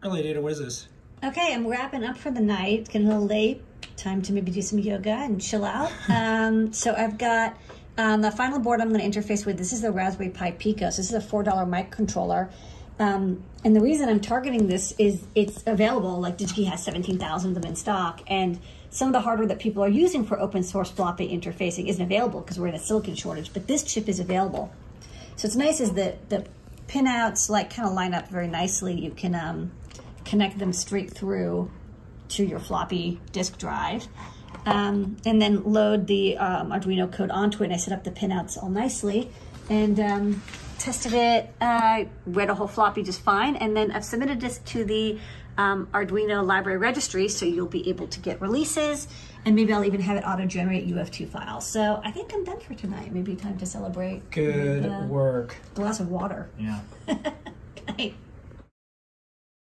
All right, Ada, what is this? Okay, I'm wrapping up for the night. It's getting a little late. Time to maybe do some yoga and chill out. Um, so I've got um, the final board I'm going to interface with. This is the Raspberry Pi Pico. So this is a $4 microcontroller. Um, and the reason I'm targeting this is it's available, like DigiKey has 17,000 of them in stock. And some of the hardware that people are using for open source floppy interfacing isn't available because we're in a silicon shortage, but this chip is available. So what's nice is that the pinouts like kind of line up very nicely. You can um, connect them straight through to your floppy disk drive. Um, and then load the um, Arduino code onto it. And I set up the pinouts all nicely and um, tested it, uh, read a whole floppy just fine. And then I've submitted this to the um, Arduino library registry so you'll be able to get releases and maybe I'll even have it auto-generate UF2 files. So I think I'm done for tonight. Maybe time to celebrate. Good uh, work. Glass of water. Yeah. Night.